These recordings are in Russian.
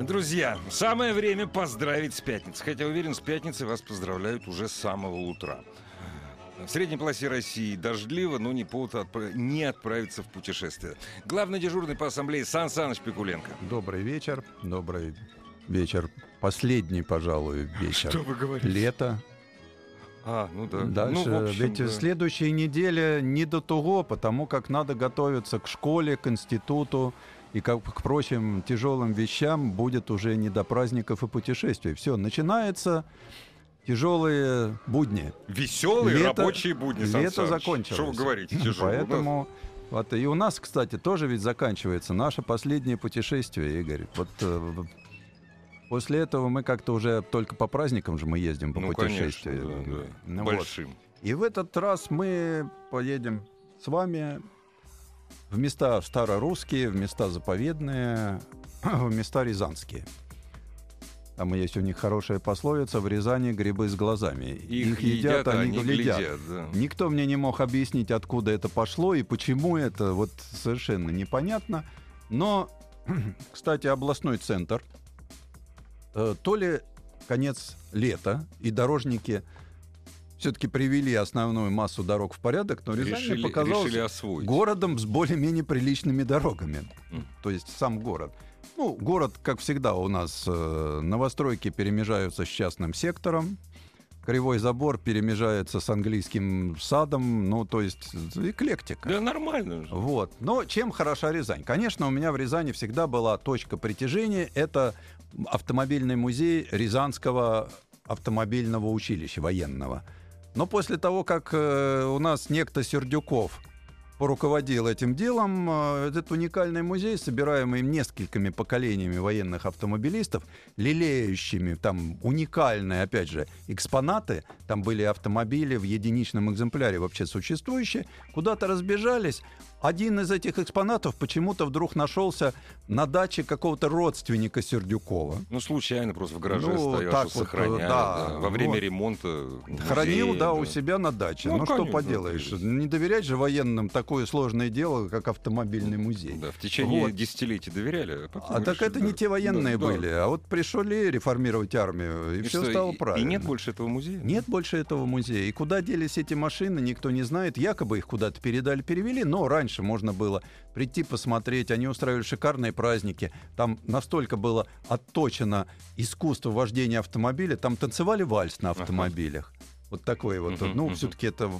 Друзья, самое время поздравить с пятницей. Хотя уверен, с пятницы вас поздравляют уже с самого утра. В средней полосе России дождливо, но не повод отправ... не отправиться в путешествие. Главный дежурный по ассамблее Сан Саныч Пикуленко. Добрый вечер. Добрый вечер. Последний, пожалуй, вечер. Что вы говорите? Лето. А, ну да. Дальше. Ну, в общем, Ведь да. следующая неделя не до того, потому как надо готовиться к школе, к институту и как к прочим тяжелым вещам будет уже не до праздников и путешествий. Все, начинается тяжелые будни. Веселые Лето- рабочие будни, Сан Лето Саныч. закончилось. Что вы говорите? Тяжело. Поэтому вот и у нас, кстати, тоже ведь заканчивается наше последнее путешествие, Игорь. Вот э, после этого мы как-то уже только по праздникам же мы ездим по Ну, конечно, путешествиям. да, да. Ну вот. Большим. И в этот раз мы поедем с вами в места старорусские, в места заповедные, в места рязанские. Там есть у них хорошая пословица «в Рязани грибы с глазами». Их, едят, а они глядят. да. Никто мне не мог объяснить, откуда это пошло и почему это, вот совершенно непонятно. Но, кстати, областной центр, э, то ли конец лета, и дорожники все-таки привели основную массу дорог в порядок, но Рязань Решили, показалось решили городом с более-менее приличными дорогами. Мгм. То есть сам город. Ну, город, как всегда, у нас э, новостройки перемежаются с частным сектором. Кривой забор перемежается с английским садом, ну, то есть эклектика. Да нормально же. Вот. Но чем хороша Рязань? Конечно, у меня в Рязани всегда была точка притяжения. Это автомобильный музей Рязанского автомобильного училища военного. Но после того, как э, у нас некто Сердюков поруководил этим делом, э, этот уникальный музей, собираемый несколькими поколениями военных автомобилистов, лелеющими там уникальные, опять же, экспонаты, там были автомобили в единичном экземпляре вообще существующие, куда-то разбежались. Один из этих экспонатов почему-то вдруг нашелся на даче какого-то родственника Сердюкова. Ну, случайно просто в гараже Ну, стоял, так что вот, сохраняли. да, да. Во время вот. ремонта Хранил, музея, да, у себя на даче. Ну, Ну, что конечно, поделаешь. конечно. Не доверять же военным такое сложное дело, как автомобильный музей. Да, в течение Вот. десятилетий доверяли. А, А так это не да. те военные Да, да. были. А вот пришли реформировать армию, и, И все что, стало и- правильно. И нет больше этого музея? Нет больше этого музея. И куда делись эти машины, никто не знает. Якобы их куда-то передали, перевели. Но раньше можно было прийти посмотреть. Они устраивали шикарные праздники. Там настолько было отточено искусство вождения автомобиля. Там танцевали вальс на автомобилях. Вот такое вот. Мгм, ну, мгм. все-таки это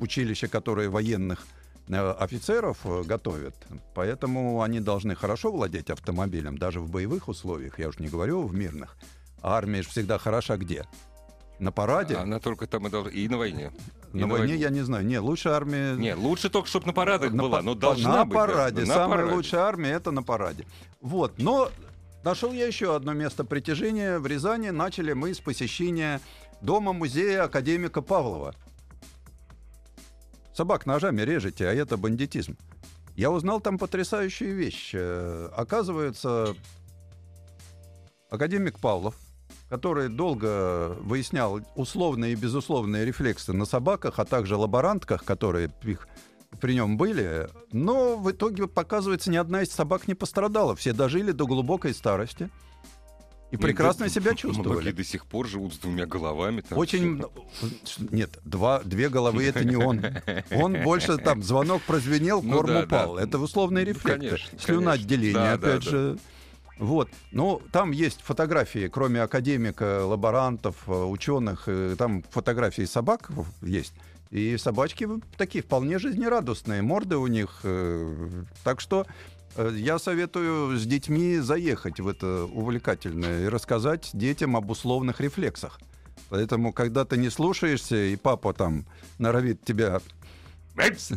училище, которое военных офицеров э, готовят. Поэтому они должны хорошо владеть автомобилем, даже в боевых условиях. Я уж не говорю в мирных. А армия же всегда хороша где? На параде? Она только там и должна... И на войне. И На войне я не знаю. Не, лучше армия... Не, лучше только, чтобы на парадах на была, па- но должна на быть. параде. На Самая параде. лучшая армия это на параде. Вот. Но нашел я еще одно место притяжения в Рязани. Начали мы с посещения дома музея академика Павлова. Собак ножами режете, а это бандитизм. Я узнал там потрясающую вещь. Оказывается, академик Павлов, который долго выяснял условные и безусловные рефлексы на собаках, а также лаборантках, которые их при нем были, но в итоге, показывается, ни одна из собак не пострадала. Все дожили до глубокой старости и Ну, прекрасно себя Многие чувствовали. до сих пор живут с двумя головами. там Очень... Нет, два, две головы — это не он. Он больше там, звонок прозвенел, Ну корм да, упал. да. Это условные Ну, рефлексы. конечно, Слюноотделение. Да, опять да, же. Вот. Ну, там есть фотографии, кроме академика, лаборантов, э, ученых, э, там фотографии собак есть. И собачки такие вполне жизнерадостные, морды у них. э, Так что я советую с детьми заехать в это увлекательное и рассказать детям об условных рефлексах. Поэтому, когда ты не слушаешься, и папа там норовит тебя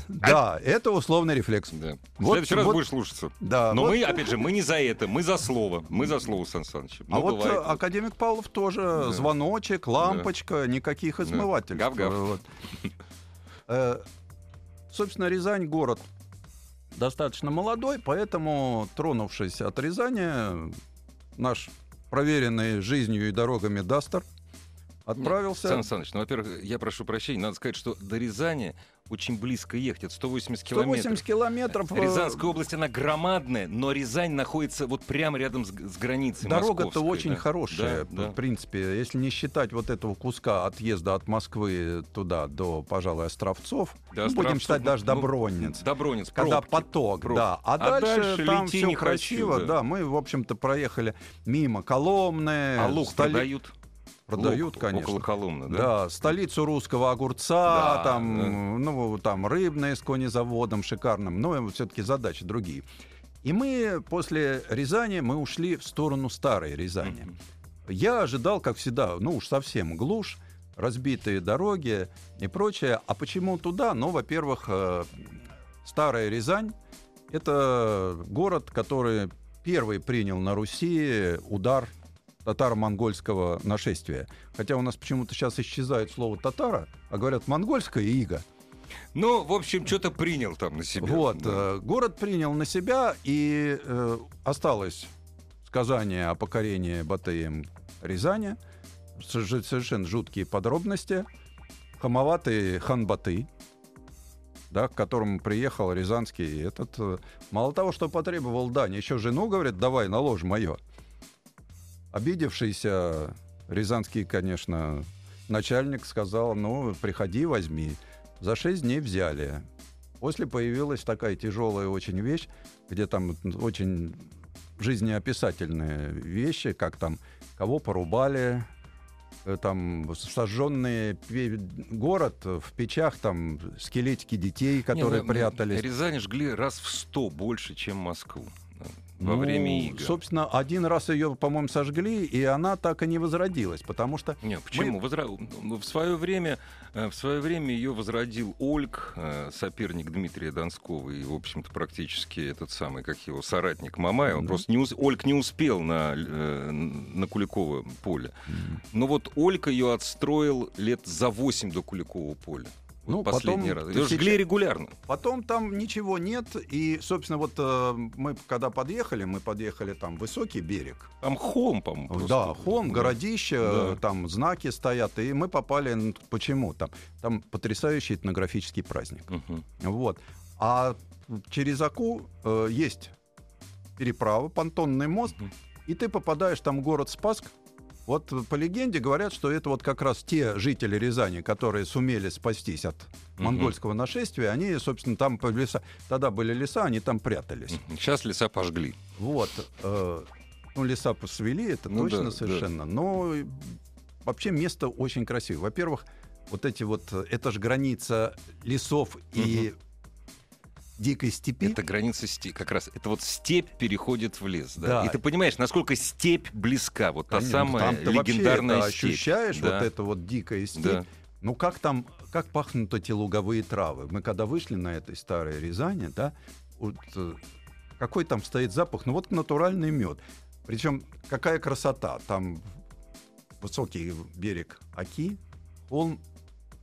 Да, это условный рефлекс. Да. В Вот- следующий раз вот- будешь слушаться. Да, Но вот- мы, опять же, мы не за это, мы за слово. Мы за слово, Сан Саныч. А Ну, вот бывает. э, академик Павлов тоже Да. звоночек, лампочка, никаких измывательств. Гав-гав. Вот. Э, Собственно, Рязань город достаточно молодой, поэтому, тронувшись от Рязани, наш проверенный жизнью и дорогами Дастер отправился. Сан Саныч, ну, во-первых, я прошу прощения, надо сказать, что до Рязани очень близко ехать, это 180 километров. 180 километров. э, Рязанская область, она громадная, но Рязань находится вот прямо рядом с, с границей Дорога-то очень да. хорошая, Да, да. в принципе, если не считать вот этого куска отъезда от Москвы туда до, пожалуй, Островцов, Да, ну, будем Островцов, считать даже ну, Добронец. Добронец, Когда пробки, поток, пробки. да. А, А дальше, дальше там все хочу, красиво, да. да. Мы, в общем-то, проехали мимо Коломны. А лук столи- продают? Продают, Лук конечно. Около Коломны, да? Да, столицу русского огурца, Да, там, ну, там рыбное с конезаводом шикарным, но все-таки задачи другие. И мы после Рязани мы ушли в сторону старой Рязани. Мгм. Я ожидал, как всегда, ну уж совсем глушь, разбитые дороги и прочее. А почему туда? Ну, во-первых, э, старая Рязань — это город, который первый принял на Руси удар татаро-монгольского нашествия. Хотя у нас почему-то сейчас исчезает слово «татаро», а говорят «монгольская ига». Ну, в общем, что-то принял там на себя. Вот, Да. э, город принял на себя, и э, осталось сказание о покорении Батыем Рязани, совершенно жуткие подробности, хамоватый хан Баты, да, к которому приехал Рязанский этот, э, мало того, что потребовал дань, еще жену, говорит, давай, наложь мое. Обидевшийся Рязанский, конечно, начальник сказал, ну, приходи, возьми. За шесть дней взяли. После появилась такая тяжелая очень вещь, где там очень жизнеописательные вещи, как там кого порубали, э, там сожженный город в печах, там скелетики детей, которые Не, ну, прятались. Рязань жгли раз в сто больше, чем Москву во Ну, время игр. Собственно, один раз ее, по-моему, сожгли, и она так и не возродилась, потому что Не, почему? Возра- ну, В свое время, э, в свое время ее возродил Ольг, э, соперник Дмитрия Донского и, в общем-то, практически этот самый, как его, соратник Мамая. Он Да. просто не ус- Ольг не успел на, э, на Куликово поле. Но вот Ольг ее отстроил лет за 8 до Куликового поля. Ну, последний потом раз. Ее жгли регулярно. Потом там ничего нет, и, собственно, вот э, мы когда подъехали, мы подъехали там высокий берег, Там холм, по-моему. да, холм, Да. городище, Да. э, там знаки стоят, и мы попали, н- почему там, там потрясающий этнографический праздник, Мгм. вот. А через Аку э, есть переправа, понтонный мост, Мгм. и ты попадаешь там в город Спасск. Вот по легенде говорят, что это вот как раз те жители Рязани, которые сумели спастись от Мгм. монгольского нашествия, они, собственно, там по леса, тогда были леса, они там прятались. Сейчас леса пожгли. Вот. э, ну, леса посвели, это Ну точно да, да. совершенно. Но э, вообще место очень красивое. Во-первых, вот эти вот, э, это же граница лесов и дикой степи. Это граница степи. Как раз это вот степь переходит в лес. Да? Да. И ты понимаешь, насколько степь близка. Вот та Конечно, самая там вообще легендарная степь. ощущаешь Да. вот это вот дикая степь. Да. Ну как там, как пахнут эти луговые травы? Мы когда вышли на этой старой Рязани, да, вот, э, какой там стоит запах? Ну вот натуральный мед. Причем какая красота. Там высокий берег Оки, холм,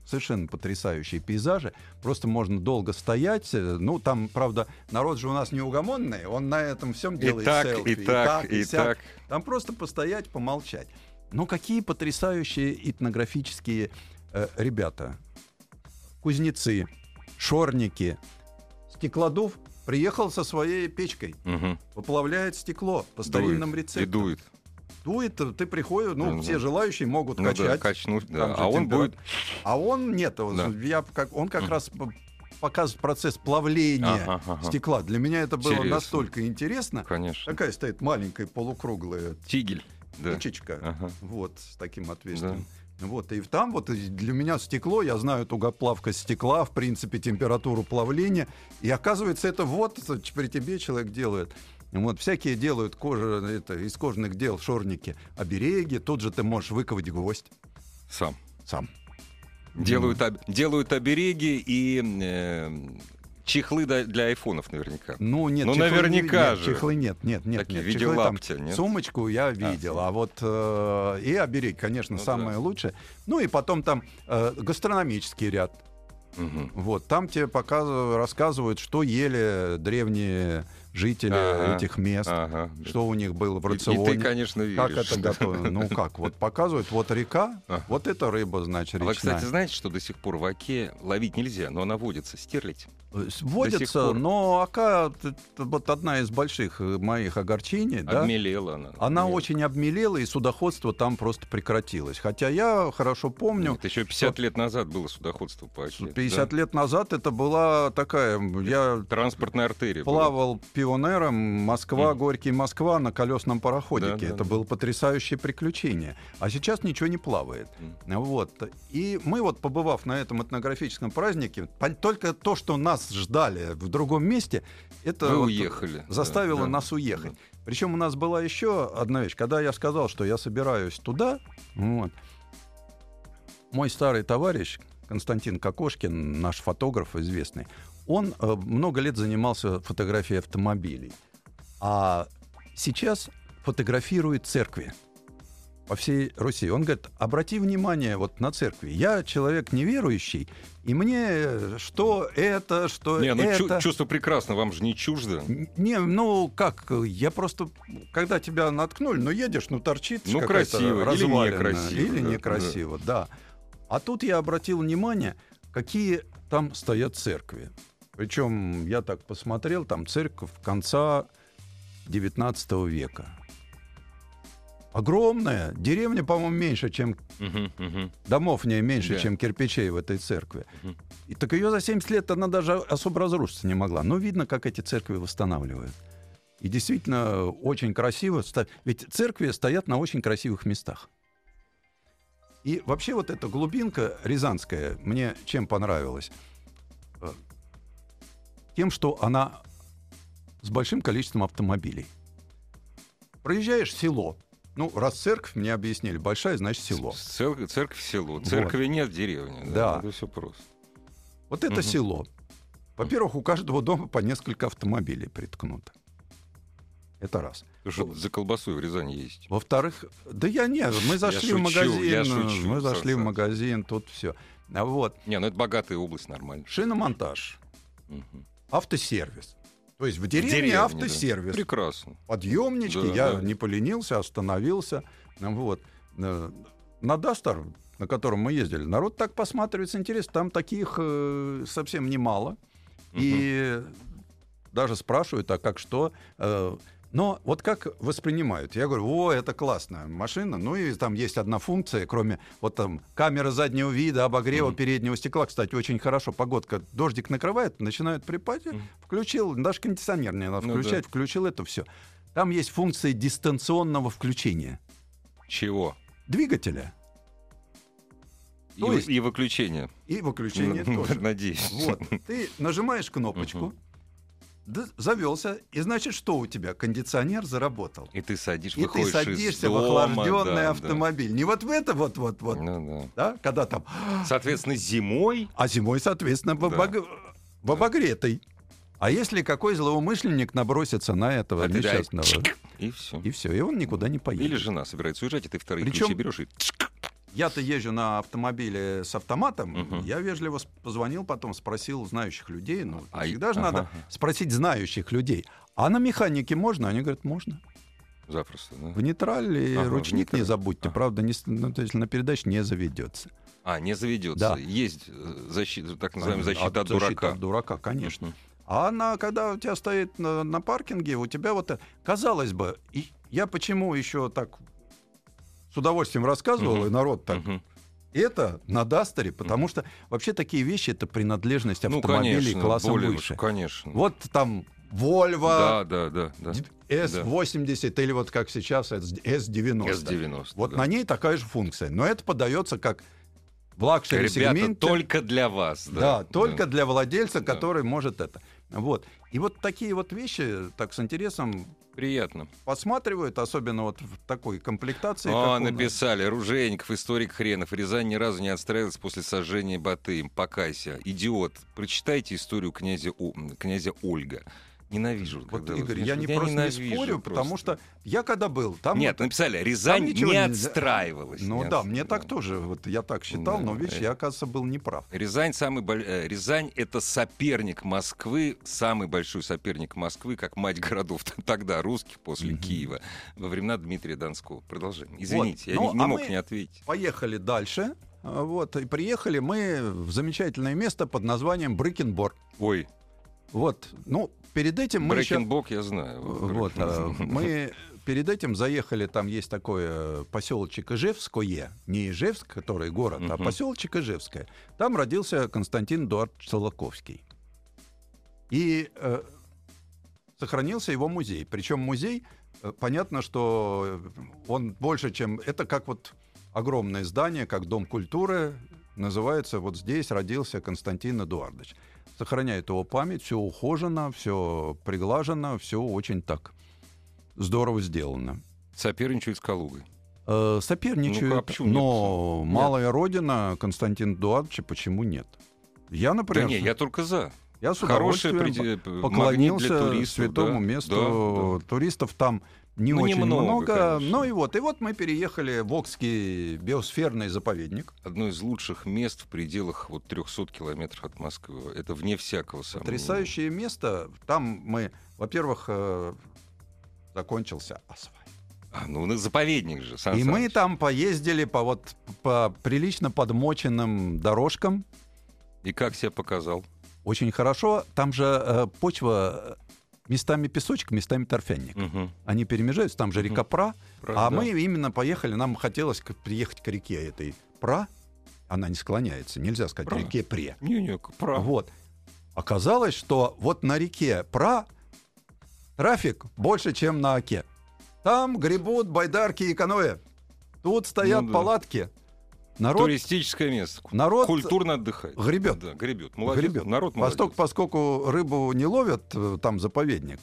совершенно потрясающие пейзажи. Просто можно долго стоять. Э, Ну, там, правда, народ же у нас неугомонный. Он на этом всем И делает так, селфи. и так, и сяк. так. Там просто постоять, помолчать. Ну, какие потрясающие этнографические э, ребята. Кузнецы, шорники. Стеклодув приехал со своей печкой. Мгм. Выплавляет стекло по Дует. старинным И рецептам. дует. Дует, ты приходишь, ну, Мгм. все желающие могут Ну да, качать. качнуть, да. Там же А он будет... А он нет, он, Да. я как, он как раз показывает процесс плавления Ага, ага. стекла. Для меня это было Интересно. настолько интересно. Конечно. Такая стоит маленькая полукруглая Тигель. Да. печечка, Ага. вот, с таким отверстием. Вот, и там вот для меня стекло, я знаю тугоплавкость стекла, в принципе, температуру плавления, и оказывается, это вот при тебе человек делает. Вот, всякие делают кожа, это, из кожаных дел шорники, обереги, тут же ты можешь выковать гвоздь Сам. сам. Делают, об- делают обереги и э, чехлы для айфонов наверняка. Ну, нет, Ну, чехлы наверняка нет, же. Чехлы нет, нет, нет. Такие, нет. Чехлы там- лаптя, нет? Сумочку я видел, а, вот э, и оберег, конечно, Ну самое да. лучшее. Ну и потом там э, гастрономический ряд. Мгм. Вот, там тебе показывают, рассказывают, что ели древние жители Ага, этих мест, Ага. что у них было в И- рационе. И, ты, конечно, веришь. как это готовено? Ну как, вот показывают, вот река, Ага. вот это рыба, значит, А вы, речная. кстати, знаете, что до сих пор в оке ловить нельзя, но она водится, стерлить? Э, Водится, но т- вот одна из больших э, моих огорчений, да, Обмелела она. она Нет. очень обмелела, и судоходство там просто прекратилось. Хотя я хорошо помню, Это еще 50 лет назад было судоходство по оке. 50 да? лет назад это была такая... Я Транспортная артерия. была. плавал пионером Москва, Мгм. Горький, Москва на колесном пароходике. Да, да, это да. было потрясающее приключение. А сейчас ничего не плавает. М. Вот. И мы вот, побывав на этом этнографическом празднике, только то, что нас ждали в другом месте, это Вы вот уехали. да, заставило да. нас уехать. Причем у нас была еще одна вещь. Когда я сказал, что я собираюсь туда, вот, мой старый товарищ Константин Кокошкин, наш фотограф известный, он э, много лет занимался фотографией автомобилей. А сейчас фотографирует церкви по всей Руси. Он говорит, обрати внимание вот на церкви. Я человек неверующий, и мне э, что это, что Не, ну чу- это... чувство прекрасно, вам же не чуждо. Не, ну как, я просто, когда тебя наткнули, ну едешь, ну торчит Ну, красиво или развалина, некрасиво, Или да, некрасиво, да. А тут я обратил внимание, какие там стоят церкви. Причем я так посмотрел, там церковь конца 19 века. Огромная. Деревня, по-моему, меньше, чем Мгм, мгм. домов в ней меньше, Да. чем кирпичей в этой церкви. Мгм. И так ее за 70 лет она даже особо разрушиться не могла. Но видно, как эти церкви восстанавливают. И действительно очень красиво. Ведь церкви стоят на очень красивых местах. И вообще вот эта глубинка рязанская мне чем понравилась? Э, Тем, что она с большим количеством автомобилей. Проезжаешь село. Ну, раз церковь, мне объяснили, большая, значит село. Церковь, церковь село. Вот. Церкви нет деревни. Да. Это все просто. Вот это Мгм. село. Во-первых, у каждого дома по несколько автомобилей приткнуто. Это раз. Что за колбасой в Рязани есть. Во-вторых, да я нет, мы зашли в шучу, магазин, я э, шучу, мы зашли в магазин, тут все. А вот Не, ну это богатая область, нормально. шиномонтаж, Мгм. автосервис. То есть в деревне, деревне, да. автосервис. Прекрасно. Подъемнички, Да, я да. не поленился, остановился. Ну Вот. Э, На Дастер, на котором мы ездили, народ так посматривает с интересом. Там таких э, совсем немало. И даже спрашивают, а как что? Э, Но вот как воспринимают? Я говорю, о, это классная машина. Ну и там есть одна функция, кроме вот там камеры заднего вида, обогрева Мгм. переднего стекла. Кстати, очень хорошо. Погодка, дождик накрывает, начинает припать. Мгм. Включил, даже кондиционер не надо Ну да. включать, включил это все. Там есть функция дистанционного включения Чего? двигателя И, То вы- есть- и выключение. и выключение Ну, тоже. Надеюсь. Вот, ты нажимаешь кнопочку, Мгм. Да, завелся, и значит, что у тебя? Кондиционер заработал. И ты садишь, И ты выходишь из садишься в дома, охлажденный да, да. автомобиль. Не вот в это вот, вот, вот, Ну да, когда там, да. Соответственно, зимой а зимой, соответственно, в, Да. обог- в обогретой. А если какой злоумышленник набросится на этого А несчастного, и все. и все, и он никуда не поедет. Или жена собирается уезжать, и ты вторые Причем- ключи берешь и... Я-то езжу на автомобиле с автоматом. Мгм. Я вежливо позвонил, потом спросил знающих людей. Ну, А всегда же ага. надо спросить знающих людей. А на механике можно? Они говорят, можно. Запросто, да? В нейтрале Ага, в ручник не нейтрале. забудьте. Ага. Правда, не, ну, то есть на передач не заведется. А, не заведется. Да. Есть э, защита, так называемая защита от, защита дурака. от дурака, конечно. Мгм. А она, когда у тебя стоит на, на паркинге, у тебя вот, э, казалось бы, и я почему еще так с удовольствием рассказывал, Мгм. и народ так Мгм. Это на Дастере, потому что вообще такие вещи это принадлежность Ну, автомобилей конечно, классом более выше. Конечно. Вот там Volvo Да, да, да. да. S80 или вот как сейчас S90. S90. Вот да. на ней такая же функция, но это подается как в лакшери Ребята, сегменте. только для вас. Да, Да, только для владельца, Да. который может это. Вот. И вот такие вот вещи, так с интересом Приятно. посматривают, особенно вот в такой комплектации. нас. написали. Ружейников, историк хренов. Рязань ни разу не отстраивалась после сожжения Батыем. Покайся. Идиот. Прочитайте историю князя, О- князя Ольга. Ненавижу. Вот, Игорь, вот- я не просто не спорю, потому просто. что я когда был, там... Нет, вот- написали, Рязань не нельзя. отстраивалась. ну Не да, отс- мне так тоже, вот я так считал, Да, но видишь, э. я, оказывается, был неправ. Рязань самый э, Рязань это соперник Москвы, самый большой соперник Москвы, как мать городов тогда русских после Мгм. Киева во времена Дмитрия Донского. Продолжаем. Извините, я Ну, не, не а мог не ответить. Поехали дальше. а, Вот, и приехали мы в замечательное место под названием Брыкенбор. Ой, Вот, ну, перед этим мы еще... Брекенбок я знаю. Вот, а, мы перед этим заехали, там есть такое поселочек Ижевское, не Ижевск, который город, а поселочек Ижевское. Там родился Константин Эдуард Солоковский. И э, сохранился его музей. Причем музей, э, понятно, что он больше, чем... Это как вот огромное здание, как Дом культуры, называется, вот здесь родился Константин Эдуардович. Сохраняет его память, все ухожено, все приглажено, все очень так здорово сделано. Соперничают с Калугой. Э, соперничают, Ну, а нет? но Нет. малая родина Константина Эдуардовича почему нет? Я, Да например, не, я только за. я с удовольствием магнит поклонился туристов, святому да, месту. да, Туристов там не Ну, очень немного, много. конечно. Ну и вот, и вот мы переехали в Окский биосферный заповедник. Одно из лучших мест в пределах вот 300 километров от Москвы. Это вне всякого сомнения. Потрясающее место. Там мы, во-первых, э, закончился асфальт. А, ну, ну, заповедник же, Сан И мы там поездили по вот по прилично подмоченным дорожкам. И как себя показал? Очень хорошо. Там же э, почва э, местами песочек, местами торфянник. Мгм. Они перемежаются, там же река Пра. Правда. А мы именно поехали, нам хотелось к- приехать к реке этой Пра. Она не склоняется, нельзя сказать Пра. реке Пре. Не-не, прав. Вот. Оказалось, что вот на реке Пра трафик больше, чем на Оке. Там гребут байдарки и каноэ. Тут стоят Ну да. палатки. Народ Туристическое место. народ Культурно отдыхает. гребет. Да, гребет. Молодец. гребет. Народ молодец. Постольку, поскольку рыбу не ловят, э, там заповедник.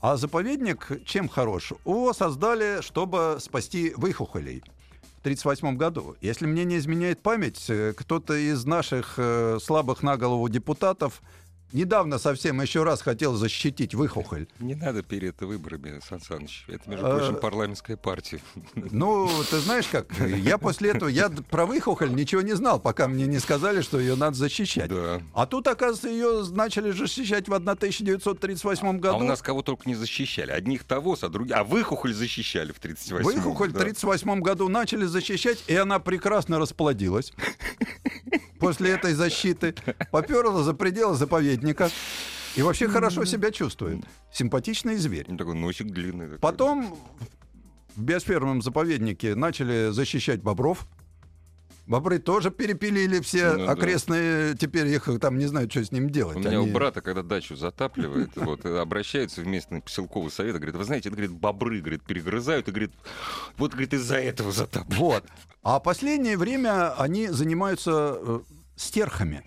А заповедник чем хорош? Его создали, чтобы спасти выхухолей. В 1938 году. Если мне не изменяет память, э, кто-то из наших э, слабых на голову депутатов недавно совсем еще раз хотел защитить выхухоль. Не надо перед выборами, Сан Саныч. Это, между А, прочим, парламентская партия. Ну, ты знаешь как, я после этого, я про выхухоль ничего не знал, пока мне не сказали, что ее надо защищать. Да. А тут, оказывается, ее начали защищать в 1938 году. А у нас кого только не защищали. Одних того, а других... А выхухоль защищали в 38-м. Выхухоль в да. 1938 году начали защищать, и она прекрасно расплодилась. После этой защиты поперла за пределы заповедника. И вообще хорошо себя чувствует. Симпатичный зверь. Ну, Такой носик длинный. такой. Потом в биосферном заповеднике начали защищать бобров. Бобры тоже перепилили все Ну да. окрестные, теперь их там не знают, что с ним делать. У меня Они- у брата, когда дачу затапливает, вот, и обращаются в местный поселковый совет, и говорит, вы знаете, это, говорит, бобры, говорит, перегрызают, и, говорит, вот, говорит, из-за этого затапливают. Вот. А последнее время они занимаются э, стерхами.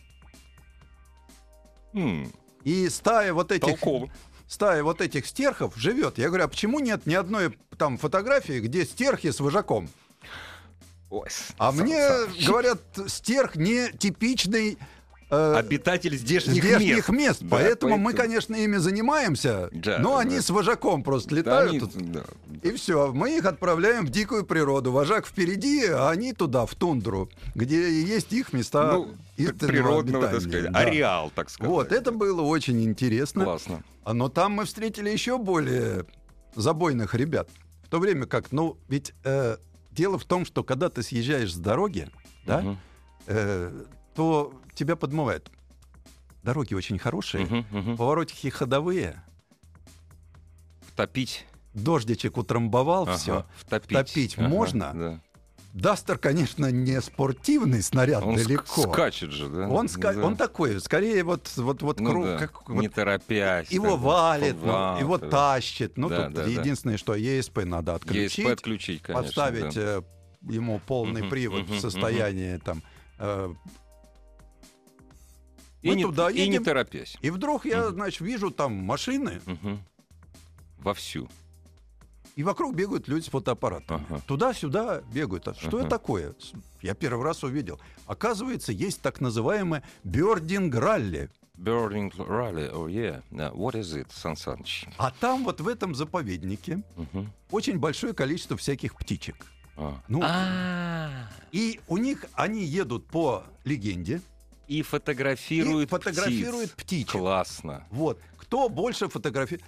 М, И стая вот этих, Толково. стая вот этих стерхов живет. Я говорю, а почему нет ни одной там фотографии, где стерхи с вожаком? Ой, А мне говорят, стерх не типичный э, Обитатель здешних, здешних мест. Да, поэтому, мы, поэтому- конечно, ими занимаемся, Да, но да. они с вожаком просто Да, летают. они- тут. да. И все, мы их отправляем в дикую природу. Вожак впереди, а они туда, в тундру, где есть их места Ну, природного, так сказать, Да. ареал, так сказать. Вот, это было очень интересно. Классно. А, Но там мы встретили еще более забойных ребят. В то время как, ну, ведь э, дело в том, что когда ты съезжаешь с дороги, да, э, то тебя подмывает. Дороги очень хорошие, мгм. поворотики ходовые, Втопить. дождичек утрамбовал, Ага, все. Втопить. Втопить Ага, можно? Да. Дастер, конечно, не спортивный снаряд Он далеко. скачет же, да? Он, ска- Да. он такой, скорее вот, вот, вот, Ну круг, да, как, не вот торопясь. его так, валит, ну, вал, его да. тащит. Ну, Да, тут да, да. единственное, что ESP надо отключить, ESP отключить, конечно. подставить да. э, ему полный Мгм, привод мгм, в состоянии там. э, И, мы не, туда и не едем. торопясь. и вдруг я, Мгм. значит, вижу там машины, Мгм. Вовсю. И вокруг бегают люди с фотоаппаратами. Ага. Туда-сюда бегают. А что Ага. это такое? Я первый раз увидел. Оказывается, есть так называемое бёрдинг-ралли. Burning Rally, oh yeah. What is it, Сан Саныч? А там вот в этом заповеднике Мгм. очень большое количество всяких птичек. А. Ну, А. и у них они едут по легенде И фотографируют и фотографируют птиц. птичек. Классно. Вот. Кто больше фотографирует?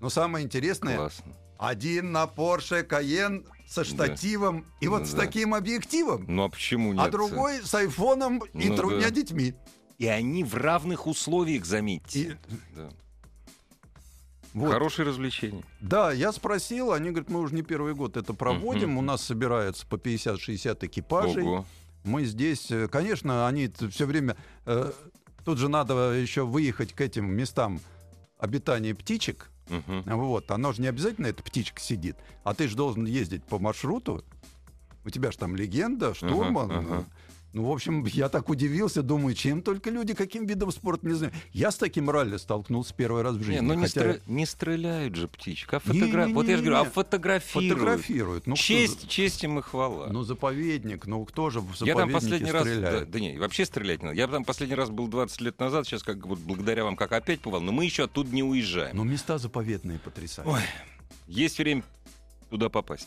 Но самое интересное, Классно. Один на Porsche Cayenne со штативом и вот Ну с да. таким объективом, Ну а почему нет? а другой с айфоном и Ну тремя да. детьми. И они в равных условиях, заметьте. И- Да. Вот. Хорошее развлечение. Да, я спросил, они говорят, мы уже не первый год это проводим, у нас собирается по 50-60 экипажей. Ого. Мы здесь, э, конечно, они все время... э, тут же надо еще выехать к этим местам обитания птичек. Мгм. Вот, оно же не обязательно эта птичка сидит, а ты же должен ездить по маршруту. У тебя же там легенда, штурман. ага. Ну, в общем, я так удивился, думаю, чем только люди, каким видом спорта, не знаю. Я с таким ралли столкнулся первый раз в жизни. Не, ну не, хотя стре- не стреляют же птичек, а Не, фотогра... не, Вот я же говорю, а фотографируют. фотографируют. Ну, кто честь, за- честь им и хвала. Ну, заповедник, ну кто же в я там последний раз... Да, стреляет? да не, вообще стрелять не надо. Я там последний раз был 20 лет назад, сейчас как вот благодаря вам как опять побывал, но мы еще оттуда не уезжаем. Но места заповедные потрясают. Ой, есть время туда попасть.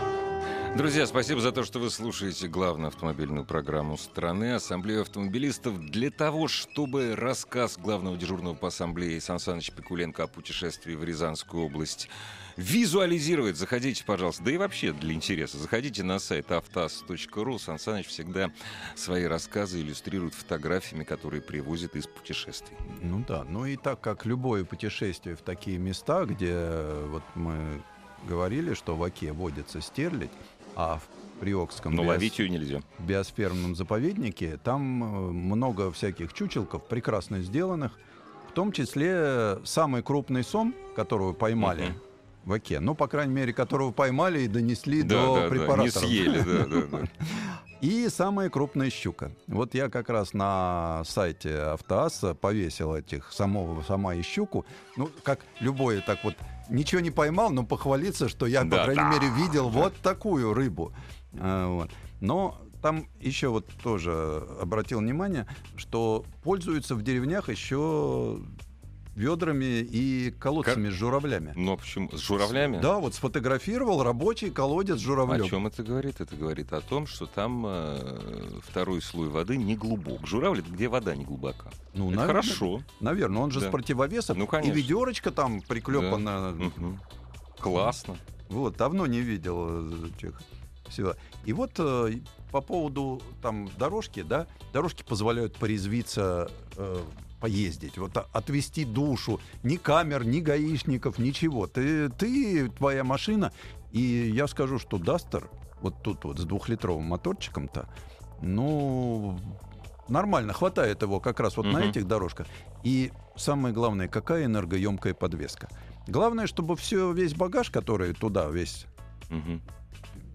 Друзья, спасибо за то, что вы слушаете главную автомобильную программу страны «Ассамблею автомобилистов». Для того, чтобы рассказ главного дежурного по ассамблее Сан Саныч Пикуленко о путешествии в Рязанскую область визуализировать, заходите, пожалуйста. Да и вообще для интереса. Заходите на сайт автаз.ру. Сан Саныч всегда свои рассказы иллюстрирует фотографиями, которые привозит из путешествий. Ну да, ну и так как любое путешествие в такие места, где э, вот мы говорили, что в Оке водится стерлядь, а в Приокском Но биос- ловить ее нельзя. биосферном заповеднике там э, много всяких чучелков, прекрасно сделанных, в том числе самый крупный сом, которого поймали Мгм. в Оке, ну, по крайней мере, которого поймали и донесли Да, до да, да, не съели, да, да, да. И самая крупная щука. Вот я как раз на сайте Автоаса повесил этих самого сама и щуку. Ну, как любое, так вот, ничего не поймал, но похвалиться, что я, по крайней мере, видел вот такую рыбу. А, вот. Но там еще вот тоже обратил внимание, что пользуются в деревнях еще ведрами и колодцами с журавлями. Но почему? С журавлями? Да, вот сфотографировал рабочий колодец с журавлем. О чем это говорит? Это говорит о том, что там э, второй слой воды не глубок. Журавль это где вода не глубока. Ну, Это наверное, хорошо. Наверное, он же Да. с противовесом. Ну, и конечно. ведерочка там приклепана. Мгм. Классно. Вот, давно не видел э, этих всего. И вот э, по поводу там дорожки, да, дорожки позволяют порезвиться, э, поездить, вот отвести душу. Ни камер, ни гаишников, ничего. Ты, ты, твоя машина. И я скажу, что Дастер, вот тут вот с двухлитровым моторчиком-то, ну, нормально, хватает его как раз вот на Мгм. этих дорожках. И самое главное, какая энергоемкая подвеска. Главное, чтобы все, весь багаж, который туда весь Мгм.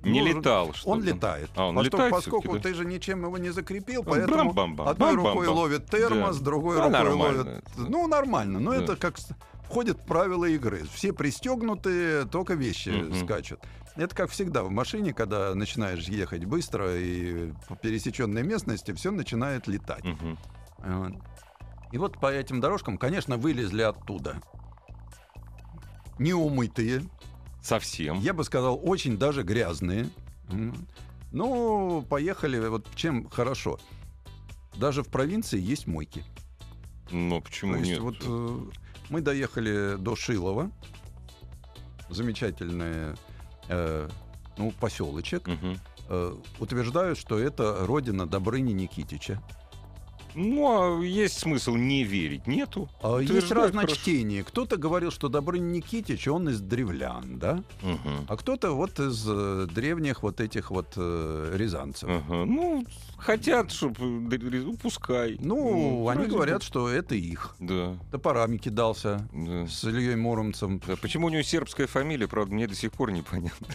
Не Ну, летал. что он там. летает. А, он Постол- летает поскольку да? ты же ничем его не закрепил, Ну, поэтому брам-бам-бам, одной рукой бам-бам-бам. ловит термос, Да. другой Ну, рукой нормально ловит. Ну, нормально. Но Да. это как входит в правила игры. Все пристегнуты, только вещи Мгм. скачут. Это как всегда в машине, когда начинаешь ехать быстро и по пересеченной местности, все начинает летать. Вот. И вот по этим дорожкам, конечно, вылезли оттуда. Неумытые, Совсем. я бы сказал, очень даже грязные. Ну, поехали, вот чем хорошо. Даже в провинции есть мойки. Но почему То есть нет? вот э, мы доехали до Шилова, замечательный э, ну, поселочек. Мгм. Э, утверждают, что это родина Добрыни Никитича. Ну, а есть смысл не верить? Нету. А Есть разночтение. Кто-то говорил, что Добрынин Никитич, он из древлян, да? Мгм. А кто-то вот из э, древних вот этих вот э, рязанцев. Ага. Ну, хотят, чтобы... Пускай. Ну, они ради говорят, бога. что это их. Да. Топорами кидался да. с Ильей Муромцем. Да, Почему у него сербская фамилия, правда, мне до сих пор непонятно.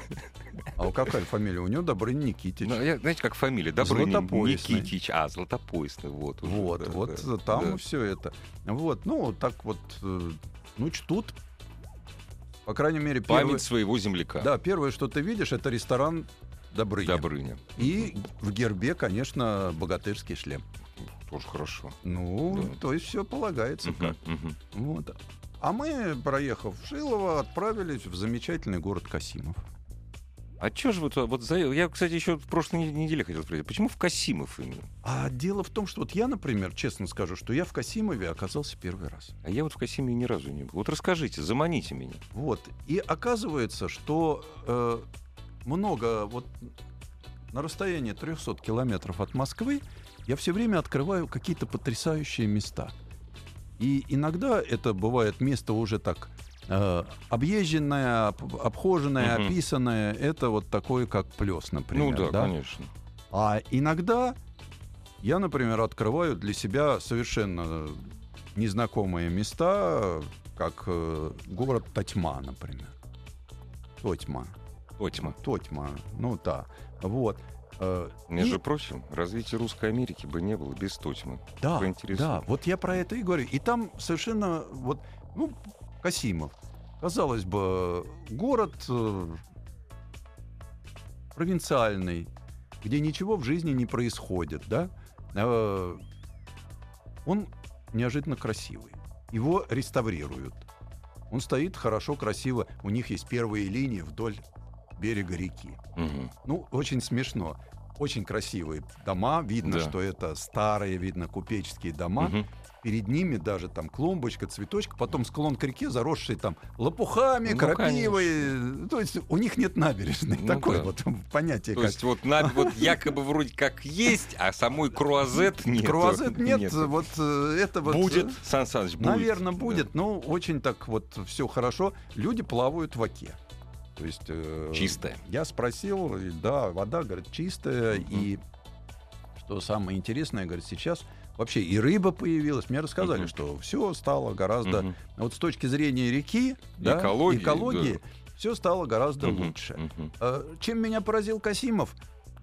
А у какая фамилия? У него Добрынин Никитич. Ну, я- знаете, как фамилия? Златопоясный. Никитич. А, Златопоясный, вот. уже, Вот, да, вот да, там да. все это. Вот, ну, так вот, э, ну, чтут. По крайней мере, первое, Память своего земляка. да, первое, что ты видишь, это ресторан Добрыня. Добрыня. И в гербе, конечно, богатырский шлем. Тоже хорошо. Ну, Да. то есть все полагается как. мгм. Вот. А мы, проехав Шилово, отправились в замечательный город Касимов. А чё же туда... Вот за... Я, кстати, еще в прошлой не- неделе хотел спросить. Почему в Касимов именно? А дело в том, что вот я, например, честно скажу, что я в Касимове оказался первый раз. А я вот в Касимове ни разу не был. Вот расскажите, заманите меня. Вот. И оказывается, что э, много, вот на расстоянии 300 километров от Москвы, я все время открываю какие-то потрясающие места. И иногда это бывает место уже так э, объезженное, об- обхоженное, Мгм. описанное. Это вот такое, как плес, например. ну да, конечно. А иногда я, например, открываю для себя совершенно незнакомые места, как э, город Тотьма, например. Тотьма. Отьма. Тотьма. Ну да. Вот. Э, и- Между прочим, развития Русской Америки бы не было без Тотьмы. да, да, вот я про это и говорю. И там совершенно вот, ну, Касимов. Казалось бы, город э, провинциальный, где ничего в жизни не происходит, да? Э, он неожиданно красивый. Его реставрируют. Он стоит хорошо, красиво. У них есть первые линии вдоль берега реки. Мгм. Ну, очень смешно. Очень красивые дома. Видно, Да. что это старые, видно, купеческие дома. Мгм. Перед ними даже там клумбочка, цветочка, потом склон к реке, заросший там лопухами, Ну, крапивой. То есть у них нет набережной. Ну Такое да. вот понятие. То как есть вот, на, вот якобы вроде как есть, а самой круазет нет. Круазет нет, вот э, это вот... Будет, э, Сан Саныч, будет. Наверное, Да. будет, но очень так вот все хорошо. Люди плавают в оке. То есть... э, Чистая. Я спросил, да, вода, говорит, чистая. Мгм. И что самое интересное, говорит, сейчас вообще и рыба появилась. Мне рассказали, Мгм. что все стало гораздо... Мгм. Вот с точки зрения реки, да, Экологии, экологии все стало гораздо Мгм. лучше. Мгм. Э, Чем меня поразил Касимов?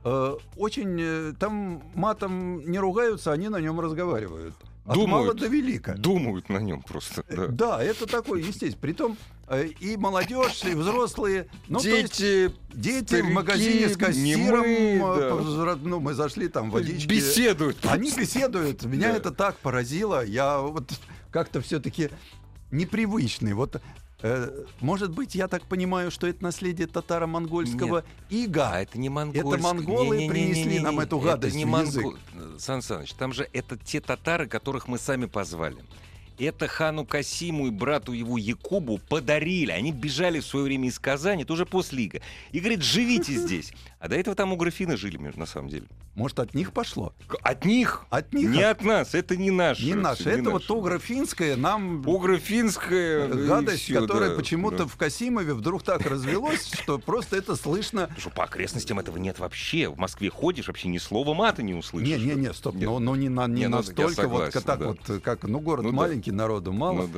Э, Очень э, там матом не ругаются, они на нем разговаривают. Думают. мала до велика. Думают на нем просто. Э, да. Да, это такое, естественно. Притом э, и молодежь, и взрослые. Ну, то есть Дети, дети старики, в магазине с кассиром. немые, э, да. Ну, мы зашли там водички. беседуют. Они беседуют. Меня Да. это так поразило. Я вот как-то все-таки непривычный. Вот, может быть, я так понимаю, что это наследие татаро-монгольского ига. А это не монгольские. монголы Не-не-не-не-не-не. принесли нам эту гадость Это не в язык. монго- Сан Саныч, там же это те татары, которых мы сами позвали. Это хану Касиму и брату его Якубу подарили. Они бежали в свое время из Казани, это уже после Ига. И говорит, живите здесь. А до этого там угрофины жили, между- на самом деле. Может, от них пошло? От них? От них? Не от нас, это не наше. не наше. не Это вот наше. тугро-финское нам Угро-финская и гадость, всё, которая да, почему-то да. в Касимове вдруг так развелось, что просто это слышно. Потому что по окрестностям этого нет вообще. В Москве ходишь, вообще ни слова мата не услышишь. Не-не-не, стоп, но, не, не Не, ну, настолько вот так вот, как, ну, город Ну маленький, народу мало.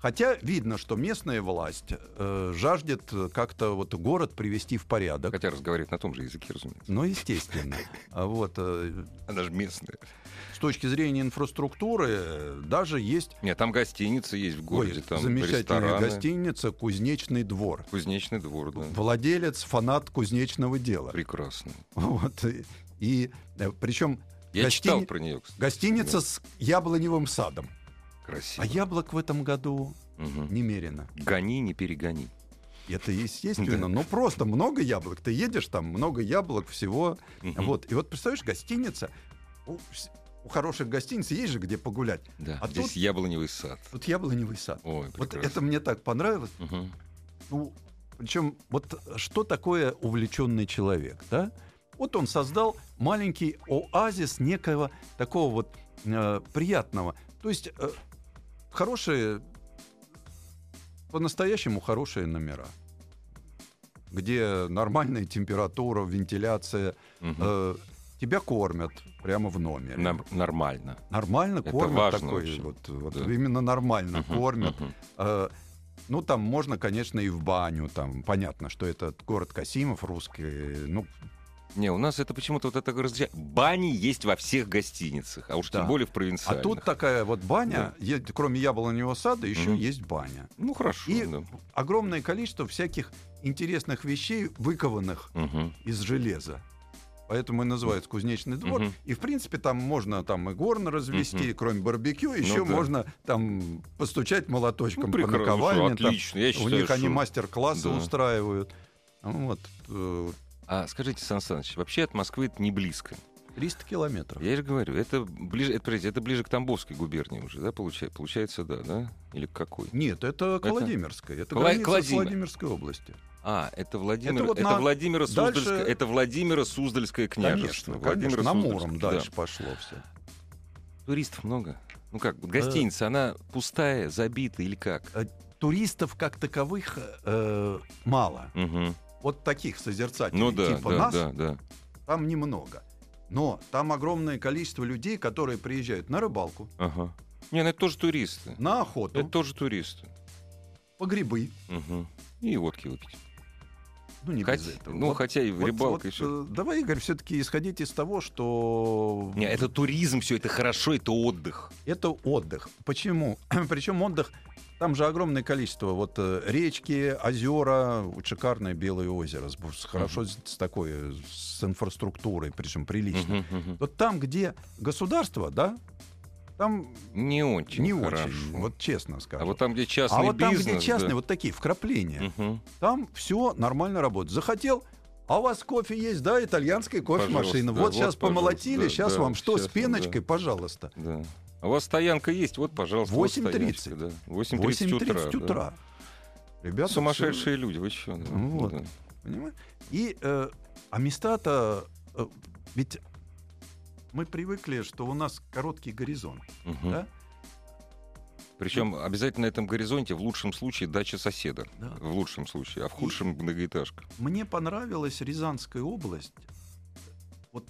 Хотя видно, что местная власть э, жаждет э, как-то вот город привести в порядок. Хотя разговаривает на том же языке, разумеется. Ну, естественно. А вот э, Она же местная. с точки зрения инфраструктуры э, даже есть Нет, там гостиница есть в городе, ой, там замечательная рестораны, гостиница «Кузнечный двор». кузнечный двор, да. Владелец, фанат кузнечного дела. Прекрасно. Вот. И, и причем Я Гостини- читал про нее, кстати. гостиница с яблоневым садом. Красиво. А яблок в этом году Мгм. немерено. Гони, не перегони. Это естественно. Да. Ну просто много яблок. Ты едешь там, много яблок всего. Мгм. Вот. И вот представляешь, гостиница. У, хороших гостиниц есть же где погулять. Да, А здесь тут- яблоневый сад. Тут яблоневый сад. Ой, Вот прекрасно. это мне так понравилось. Мгм. Ну, причем, вот что такое увлеченный человек, да? Вот он создал маленький оазис некого такого вот э, приятного. То есть э, хорошие, по-настоящему хорошие номера, где нормальная температура, вентиляция, Мгм. э, тебя кормят прямо в номере. Нам- Нормально. Нормально Это кормят важно такой, очень. вот, вот Да. именно нормально Мгм, кормят. мгм. Э, ну, там можно, конечно, и в баню. Там понятно, что это город Касимов русский. Ну, Не, у нас это почему-то вот это разделяет. Бани есть во всех гостиницах, а уж Да. тем более в а провинциальных. тут такая вот баня, е- кроме яблоневого сада, еще Мгм. есть баня. Ну, хорошо. И да. огромное количество всяких интересных вещей, выкованных Мгм. из железа. Поэтому и называется кузнечный двор. Мгм. И, в принципе, там можно там и горн развести, кроме барбекю. Еще Ну да. можно там постучать молоточком Ну, по наковальне. там. отлично. Я У считаю, них они что- мастер-классы Да. устраивают. Вот. Э, А скажите, Сан Саныч, вообще от Москвы это не близко. 300 километров. Я же говорю, это ближе, это, подождите, это ближе к Тамбовской губернии уже, да, получается, получается, да, да? Или к какой? Нет, это к Это- Владимирской. Это Вла- граница с Владимир. Владимирской области. А, это Владимир, Это это, вот на- Владимиро дальше- Суздальское, это Владимиро Суздальское княжество. Конечно, конечно. На Муром да. дальше пошло все. Туристов много. Ну как, вот гостиница, она пустая, забита или как? Туристов как таковых э, мало. Мгм. Вот таких созерцателей Ну да, типа да, нас да, да. там немного. Но там огромное количество людей, которые приезжают на рыбалку, Ага. Не, ну это тоже туристы. на охоту, Это тоже туристы. по грибы. Мгм. И водки выпить. Ну, не Хотя- без этого. ну, хотя и вот- рыбалка вот, еще. э, давай, Игорь, все-таки исходить из того, что Не, это туризм, все это хорошо, это отдых. это отдых. Почему? Причем отдых, там же огромное количество. Вот э, речки, озера, вот шикарное Белое озеро, с, с хорошо с, с такой, э, с инфраструктурой, причем прилично. Мгм, мгм. Вот там, где государство, да, там Не очень не хорошо. очень, вот честно скажу. А вот там, где частный а вот там, бизнес... где частные, да. вот такие вкрапления, Мгм. там все нормально работает. Захотел, а у вас кофе есть, да, итальянская кофемашина. Пожалуйста, да, вот вот, сейчас помолотили, пожалуйста, сейчас да, вам что, с щас, пеночкой, да. пожалуйста. Да. А у вас стоянка есть? Вот, пожалуйста. вот 8:30. стояночка, Да. 8.30 утра. 8.30 да. утра. Ребята, Сумасшедшие люди, вы что? Вот. всё, понимаете? И, э, а места-то, э, ведь мы привыкли, что у нас короткий горизонт, да? Причем обязательно на этом горизонте в лучшем случае дача соседа. Да. В лучшем случае, а в худшем многоэтажка. Мне понравилась Рязанская область. Вот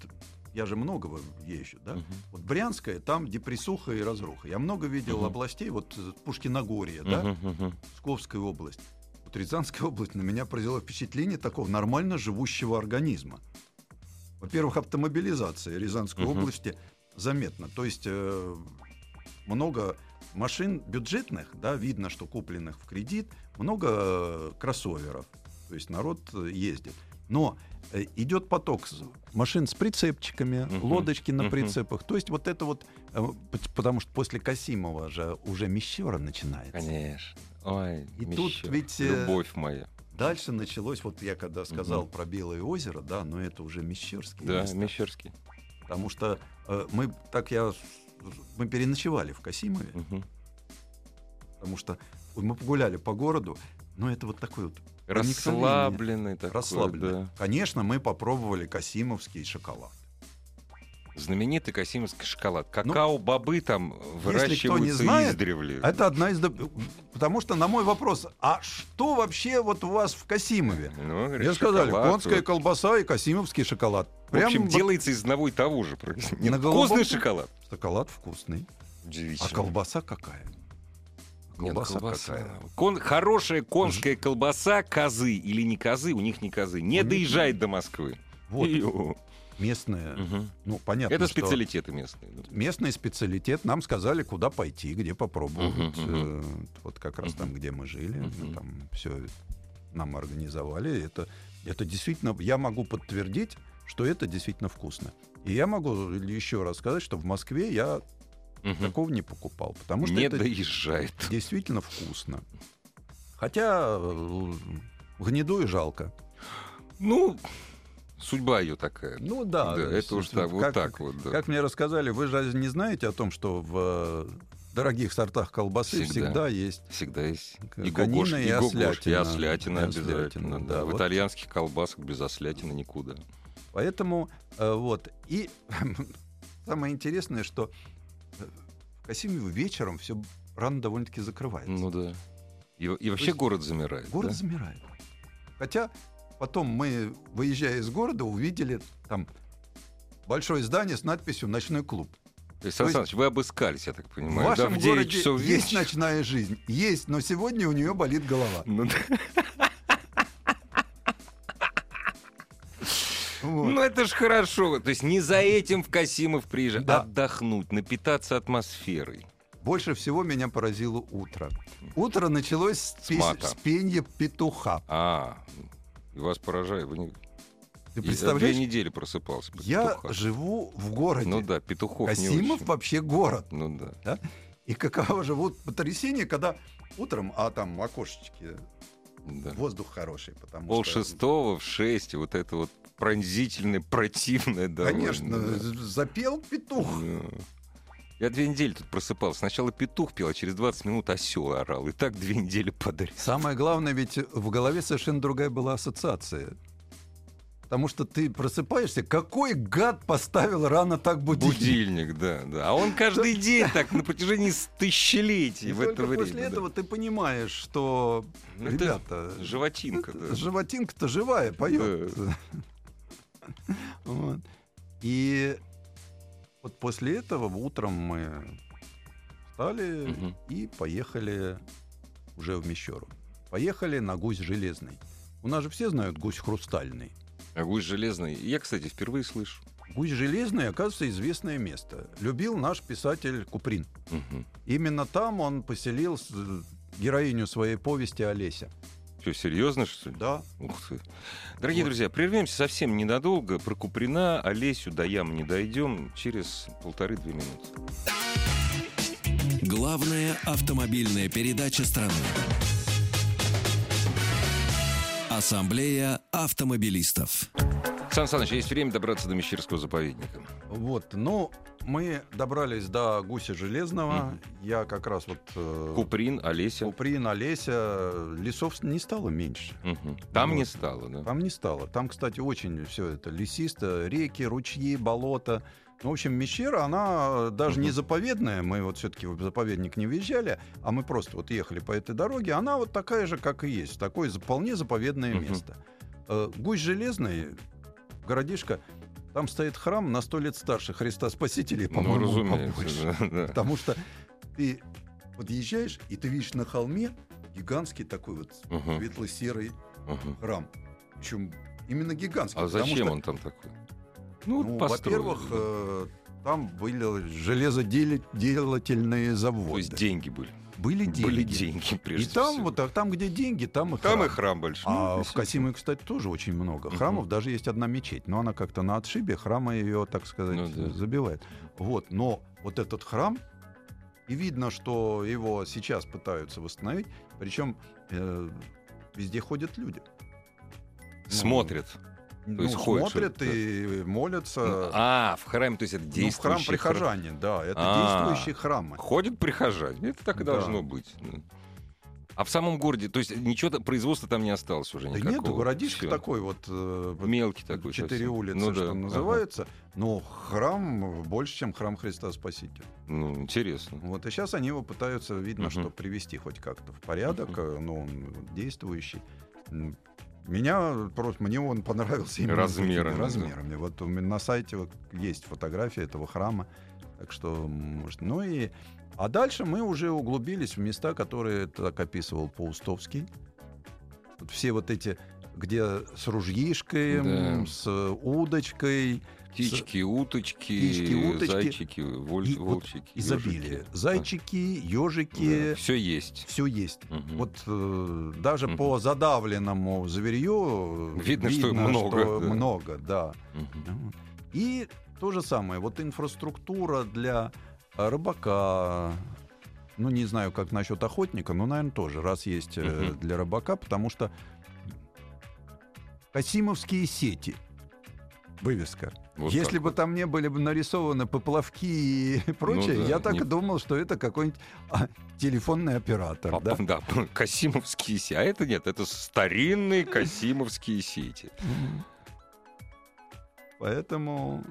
я же много в- езжу, да? Мгм. Вот Брянская, там депрессуха и разруха. Я много видел Мгм. областей, вот э, Пушкиногорье, да, Мгм, мгм. Псковская область. Вот Рязанская область на меня произвела впечатление такого нормально живущего организма. Во-первых, автомобилизация Рязанской Мгм. области заметна. То есть э, много машин бюджетных, да, видно, что купленных в кредит, много э, кроссоверов. То есть народ э, ездит. Но идет поток машин с прицепчиками, Мгм. лодочки на Мгм. прицепах. То есть вот это вот, э, пот- потому что после Касимова же уже Мещера начинается. Конечно. Ой, И Мещера, тут ведь, э, Любовь моя. Дальше началось, вот я когда сказал Мгм. про Белое озеро, да, но это уже Мещерские Да, места. Мещерский. Потому что э, мы, так я, мы переночевали в Касимове, Мгм. потому что мы погуляли по городу, но это вот такой вот. Расслабленный такой. расслабленный. да. Конечно, мы попробовали касимовский шоколад. Знаменитый касимовский шоколад. Какао-бобы там кто не выращиваются знает, издревле. Это одна из... Потому что на мой вопрос, а что вообще вот у вас в Касимове? Ну, Мне сказали, шоколад, конская вот. колбаса и касимовский шоколад. В общем, вот делается из одного и того же. Нет, вкусный шоколад. Шоколад вкусный. Удивительно. А колбаса какая? Нет, Колбаса, колбаса. какая? Кон- хорошая конская колбаса, козы или не козы, у них не козы, не доезжает до Москвы. Вот, местная. Мгм. Ну, понятно, Это специалитеты местные. местный специалитет. Нам сказали, куда пойти, где попробовать. Мгм, Э, Вот как раз Мгм. там, где мы жили. Мгм. Там все нам организовали. Это, это действительно... Я могу подтвердить, что это действительно вкусно. И я могу еще раз сказать, что в Москве я Мгм. такого не покупал. Потому что Не это доезжает. действительно вкусно. Хотя э, гнеду и жалко. Ну, судьба ее такая. Ну да. Да, это уж так, вот как, так вот. да. Как мне рассказали, вы же не знаете о том, что в э, дорогих сортах колбасы Всегда. всегда, есть Всегда есть и гогош, и и гогош, и ослятина. ослятина обязательно. ослятина, да. да, В вот. итальянских колбасах без ослятины никуда. Поэтому э, вот. И самое интересное, что в Касимове вечером все рано довольно-таки закрывается. Ну да. И, и вообще есть город замирает. Город да? замирает. Хотя потом мы, выезжая из города, увидели там большое здание с надписью «Ночной клуб». То есть, Саныч, вы обыскались, я так В понимаю. да, вашем в 9 городе часов есть ночная жизнь? Есть, но сегодня у нее болит голова. Ну, да. Вот. Ну, это ж хорошо. То есть не за этим в Касимов приезжать, Да. отдохнуть, напитаться атмосферой. Больше всего меня поразило утро. Утро началось с, С пес- с пенья петуха. А, и вас поражает. Вы не... Ты Я представляешь, две недели просыпался. под я петуха. живу в городе. Ну да, петухов не Касимов очень. вообще город. Ну да. И каково же вот потрясение, когда утром, а там в окошечке да. воздух хороший, потому Пол что... шестого в шесть, вот это вот пронзительное, противное довольно, Конечно, запел петух. Да. Я две недели тут просыпался. Сначала петух пел, а через 20 минут осел орал. И так две недели подряд. Самое главное, ведь в голове совершенно другая была ассоциация. Потому что ты просыпаешься, какой гад поставил рано так будильник? Будильник, да, да. А он каждый день так на протяжении тысячелетий И в это время. после да. этого ты понимаешь, что, Ну, это ребята, Животинка, да. животинка-то живая, поет. Вот. И вот после этого утром мы встали Мгм. и поехали уже в Мещеру. Поехали на гусь железный. У нас же все знают гусь хрустальный. А гусь железный. Я, кстати, впервые слышу. Гусь железный, оказывается, известное место. Любил наш писатель Куприн. Мгм. Именно там он поселил героиню своей повести Олеся. Что, серьезно, что ли? Да. Ух ты. Дорогие Вот. друзья, прервемся совсем ненадолго. Про Куприна, Олесю до ям не дойдем через полторы-две минуты. Главная автомобильная передача страны. Ассамблея автомобилистов. Сан Саныч, есть время добраться до Мещерского заповедника. Вот, ну, мы добрались до гуся железного. Я как раз вот... э, Куприн, Олеся. Куприн, Олеся. Лесов не стало меньше. Мгм. Там Вот. не стало, да? Там не стало. Там, кстати, очень все это лесисто. Реки, ручьи, болота. Ну, в общем, Мещера, она даже не Мгм. заповедная. Мы вот все-таки в заповедник не въезжали, а мы просто вот ехали по этой дороге. Она вот такая же, как и есть. Такое вполне заповедное Мгм. место. Э, Гусь железный, городишко, там стоит храм на сто лет старше Христа Спасителя, Ну, по-моему, разумеется. побольше. да, да. Потому что ты подъезжаешь, и ты видишь на холме гигантский такой вот Мгм. светло-серый Мгм. храм. Причем именно гигантский. А зачем что, он там такой? Ну, Ну, во-первых, э, там были железоделательные То заводы. есть деньги были. Были деньги. Были деньги, И прежде там, всего. вот, а там, где деньги, там и Там храм. и храм большой. А Ну, в. Касимове, кстати, тоже очень много храмов. Даже есть одна мечеть, но она как-то на отшибе храма ее, так сказать, Ну да. забивает. Вот, но вот этот храм, и видно, что его сейчас пытаются восстановить, причем э, везде ходят люди. Ну, Смотрят. ну, есть ходят, смотрят что- и молятся. Ну, А, в храме, то есть это Ну, в действующий храм прихожане, да, это А. действующие храмы. Ходят прихожане. Это так и Да. должно быть. да. А в самом городе, то есть ничего, то- производства там не осталось уже Да никакого? нет, городишко Всё. такой вот, э, Мелкий такой четыре совсем. улицы, Ну что да, называется, но храм больше, чем храм Христа Спасителя. ага. Ну, интересно. Вот, и сейчас они его пытаются, видно, Мгм. что привести хоть как-то в порядок, э, ну, он действующий. Меня просто, мне он понравился именно Размерами, такими да. размерами. Вот у меня на сайте вот есть фотография этого храма, так что, может, ну и... А дальше мы уже углубились в места, которые так описывал Паустовский. Вот все вот эти, где с ружьишкой, Да. с удочкой, Птички, уточки, Птички, уточки. зайчики, воль- И вот волчики. изобилие. ёжики. Зайчики, ежики, Все есть. все есть. Мгм. Вот э, даже Мгм. по задавленному зверью э, Видно, что много, что да. много, да. Вот. И то же самое, вот инфраструктура для рыбака, ну не знаю, как насчет охотника, но, наверное, тоже, раз есть э, для рыбака, потому что Касимовские сети, вывеска. Вот Если бы там не были бы нарисованы поплавки и прочее, да, я так не- и думал, что это какой-нибудь а, телефонный оператор. А, да? да, Касимовские сети. А это нет, это старинные Касимовские сети. Поэтому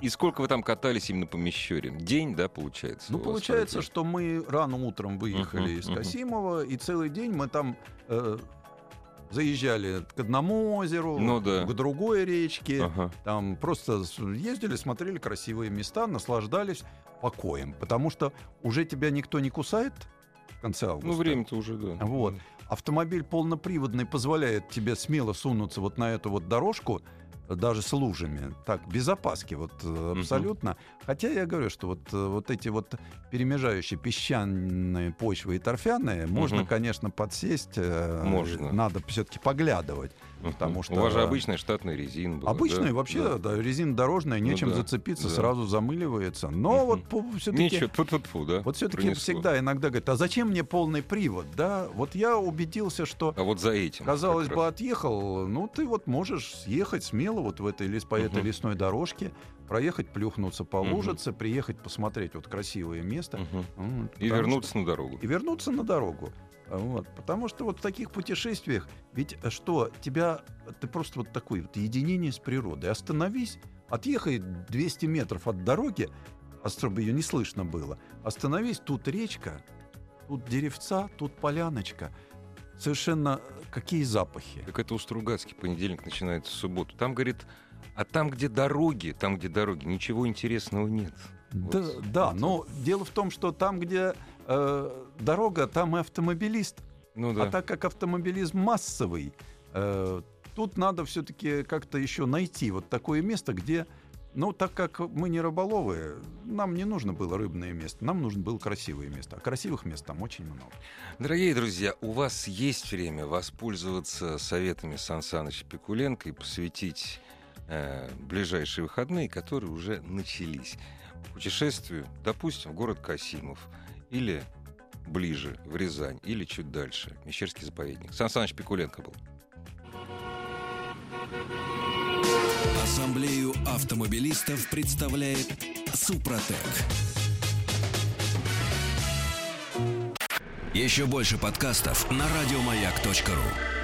И сколько вы там катались именно по Мещере? День, да, получается? Ну, получается, что мы рано утром выехали из. Касимова, и целый день мы там э, заезжали к одному озеру, Ну да. к другой речке. Ага. Там просто ездили, смотрели красивые места, наслаждались покоем. Потому что уже тебя никто не кусает в конце августа. Ну, время-то уже, да. Вот. Автомобиль полноприводный позволяет тебе смело сунуться вот на эту вот дорожку, даже с лужами, так, без опаски, вот э, абсолютно. Хотя я говорю, что вот, э, вот эти вот перемежающие песчаные почвы и торфяные, можно, Мгм. конечно, подсесть, э, Можно. надо все-таки поглядывать. Мгм. потому что- У вас же обычная штатная резина была, Обычная да? вообще, Да. да. резина дорожная, Ну нечем да, зацепиться, да. сразу замыливается. Но вот все-таки... Ничего, да? Вот все-таки всегда иногда говорят, а зачем мне полный привод, да? Вот я убедился, что А вот за этим. Казалось бы, раз. отъехал, ну ты вот можешь съехать смело вот в этой, лес- по этой лесной дорожке, проехать, плюхнуться по Мгм. лужице, приехать посмотреть вот красивое место. И вернуться на дорогу. что- И вернуться на дорогу. Вот, потому что вот в таких путешествиях, ведь э, что, тебя, ты просто вот такой вот единение с природой. Остановись, отъехай 200 метров от дороги, а чтобы ее не слышно было. Остановись, тут речка, тут деревца, тут поляночка. Совершенно э, какие запахи. Как это у Стругацкий понедельник начинается в субботу. Там, говорит, а там, где дороги, там, где дороги, ничего интересного нет. Да, Вот. да, но дело в том, что там, где э, дорога, там и автомобилист. Ну да. А так как автомобилизм массовый, э, тут надо все-таки как-то еще найти вот такое место, где, ну, так как мы не рыболовы, нам не нужно было рыбное место, нам нужно было красивое место. А красивых мест там очень много. Дорогие друзья, у вас есть время воспользоваться советами Сан Саныча Пикуленко и посвятить э, ближайшие выходные, которые уже начались. Путешествию, допустим, в город Касимов или ближе, в Рязань, или чуть дальше, Мещерский заповедник. Сан Саныч Пикуленко был. Ассамблею автомобилистов представляет Супротек. Еще больше подкастов на радиомаяк.ру.